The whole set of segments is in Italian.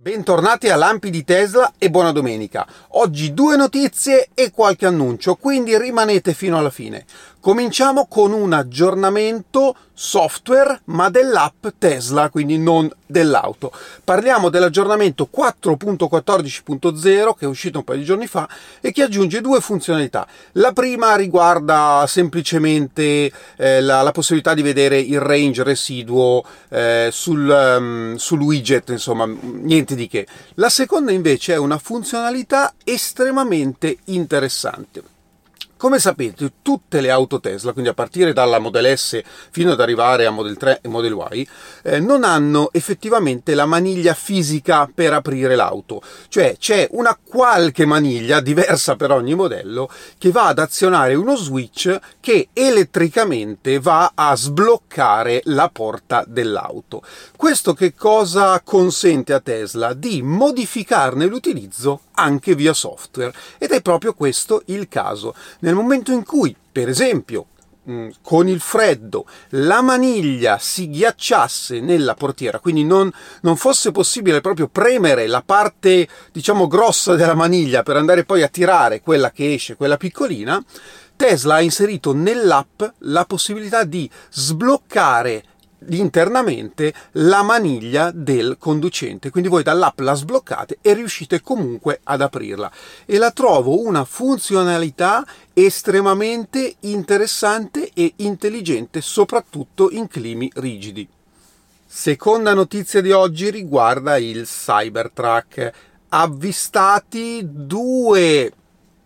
Bentornati a Lampi di Tesla e buona domenica. Oggi due notizie e qualche annuncio, quindi rimanete fino alla fine. Cominciamo con un aggiornamento software, ma dell'app Tesla, quindi non dell'auto. Parliamo dell'aggiornamento 4.14.0 che è uscito un paio di giorni fa e che aggiunge due funzionalità. La prima riguarda semplicemente eh, la, la, possibilità di vedere il range residuo eh, sul, um, sul widget, insomma, niente di che. La seconda invece è una funzionalità estremamente interessante. Come sapete, tutte le auto Tesla, quindi a partire dalla Model S fino ad arrivare a Model 3 e Model Y, eh, non hanno effettivamente la maniglia fisica per aprire l'auto. Cioè c'è una qualche maniglia, diversa per ogni modello, che va ad azionare uno switch che elettricamente va a sbloccare la porta dell'auto. Questo che cosa consente a Tesla? Di modificarne l'utilizzo anche via software. Ed è proprio questo il caso. Nel momento in cui, per esempio, mm, con il freddo la maniglia si ghiacciasse nella portiera, quindi non, non, fosse possibile proprio premere la parte, diciamo, grossa della maniglia per andare poi a tirare quella che esce, quella piccolina, Tesla ha inserito nell'app la possibilità di sbloccare internamente la maniglia del conducente. Quindi voi dall'app la sbloccate e riuscite comunque ad aprirla. E la trovo una funzionalità estremamente interessante e intelligente, soprattutto in climi rigidi. Seconda notizia di oggi riguarda il Cybertruck. Avvistati due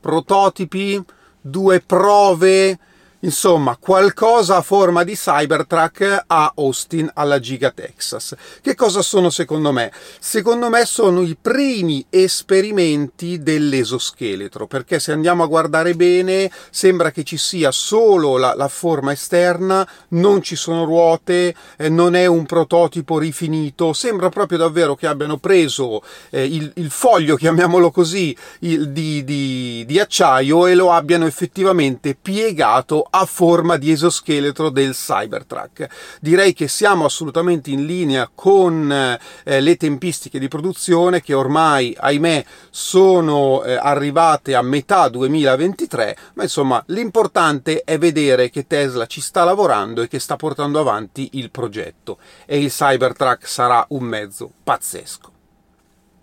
prototipi, due prove Insomma, qualcosa a forma di Cybertruck a Austin alla Giga Texas. Che cosa sono secondo me? Secondo me sono i primi esperimenti dell'esoscheletro, perché se andiamo a guardare bene sembra che ci sia solo la, la forma esterna, non ci sono ruote, eh, non è un prototipo rifinito, sembra proprio davvero che abbiano preso eh, il, il, foglio, chiamiamolo così, il, di, di, di acciaio e lo abbiano effettivamente piegato a forma di esoscheletro del Cybertruck. Direi che siamo assolutamente in linea con eh, le tempistiche di produzione che ormai, ahimè, sono eh, arrivate a metà 2023, ma insomma l'importante è vedere che Tesla ci sta lavorando e che sta portando avanti il progetto e il Cybertruck sarà un mezzo pazzesco.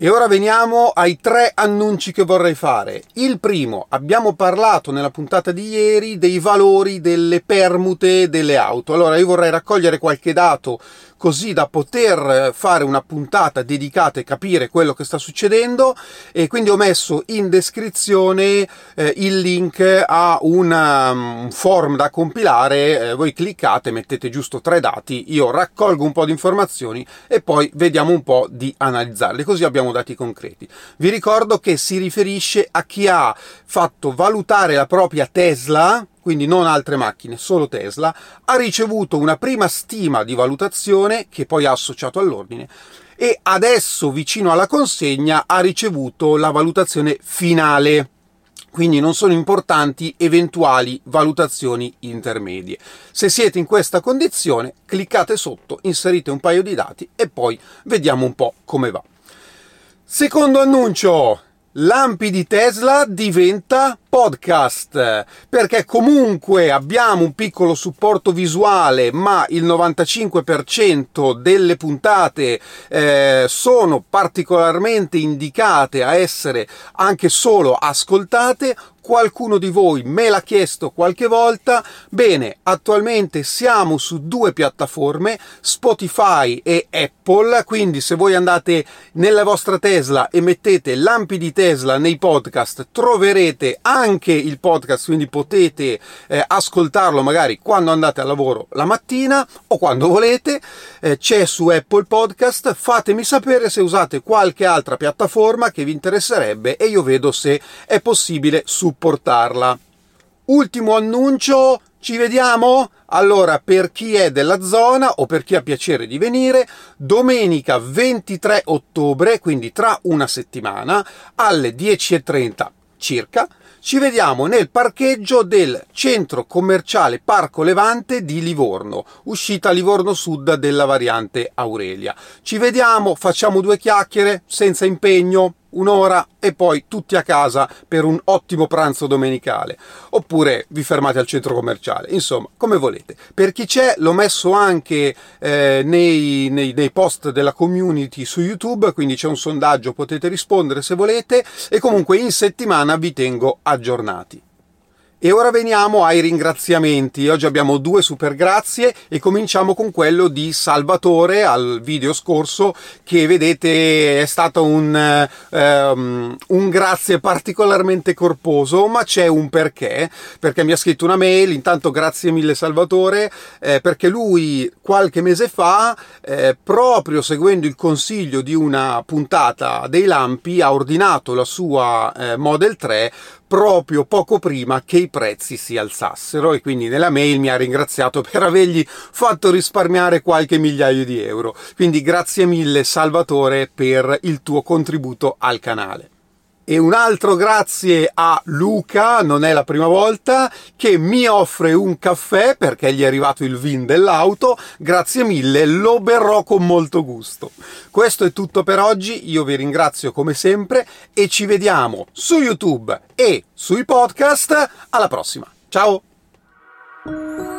E ora veniamo ai tre annunci che vorrei fare. Il primo, abbiamo parlato nella puntata di ieri dei valori delle permute delle auto. Allora io vorrei raccogliere qualche dato così da poter fare una puntata dedicata e capire quello che sta succedendo e quindi ho messo in descrizione eh, il link a una, un form da compilare, eh, voi cliccate, mettete giusto tre dati, io raccolgo un po' di informazioni e poi vediamo un po' di analizzarli, così abbiamo dati concreti. Vi ricordo che si riferisce a chi ha fatto valutare la propria Tesla quindi non altre macchine, solo Tesla, ha ricevuto una prima stima di valutazione che poi ha associato all'ordine e adesso vicino alla consegna ha ricevuto la valutazione finale. Quindi non sono importanti eventuali valutazioni intermedie. Se siete in questa condizione, cliccate sotto, inserite un paio di dati e poi vediamo un po' come va. Secondo annuncio, Lampi di Tesla diventa podcast perché comunque abbiamo un piccolo supporto visuale ma il 95% delle puntate eh, sono particolarmente indicate a essere anche solo ascoltate qualcuno di voi me l'ha chiesto qualche volta. Bene, attualmente siamo su due piattaforme, Spotify e Apple, quindi se voi andate nella vostra Tesla e mettete lampi di Tesla nei podcast, troverete anche il podcast, quindi potete eh, ascoltarlo magari quando andate al lavoro la mattina o quando volete. Eh, c'è su Apple Podcast, fatemi sapere se usate qualche altra piattaforma che vi interesserebbe e io vedo se è possibile su supportarla. Ultimo annuncio, ci vediamo? Allora, per chi è della zona o per chi ha piacere di venire, domenica 23 ottobre, quindi tra una settimana, alle 10.30 circa, Ci vediamo nel parcheggio del centro commerciale Parco Levante di Livorno, uscita Livorno Sud della variante Aurelia. Ci vediamo, facciamo due chiacchiere senza impegno, un'ora e poi tutti a casa per un ottimo pranzo domenicale. Oppure vi fermate al centro commerciale. Insomma, come volete. Per chi c'è, l'ho messo anche eh, nei, nei, nei post della community su YouTube, quindi c'è un sondaggio, potete rispondere se volete e comunque in settimana vi tengo aggiornati. E ora veniamo ai ringraziamenti. Oggi abbiamo due super grazie e cominciamo con quello di Salvatore al video scorso che vedete è stato un, um, un grazie particolarmente corposo, ma c'è un perché, perché mi ha scritto una mail, intanto grazie mille Salvatore, eh, perché lui qualche mese fa, eh, proprio seguendo il consiglio di una puntata dei lampi, ha ordinato la sua eh, Model 3 proprio poco prima che i prezzi si alzassero e quindi nella mail mi ha ringraziato per avergli fatto risparmiare qualche migliaio di euro. Quindi grazie mille Salvatore per il tuo contributo al canale. E un altro grazie a Luca, non è la prima volta, che mi offre un caffè perché gli è arrivato il vin dell'auto. Grazie mille, lo berrò con molto gusto. Questo è tutto per oggi, io vi ringrazio come sempre e ci vediamo su YouTube e sui podcast. Alla prossima, ciao!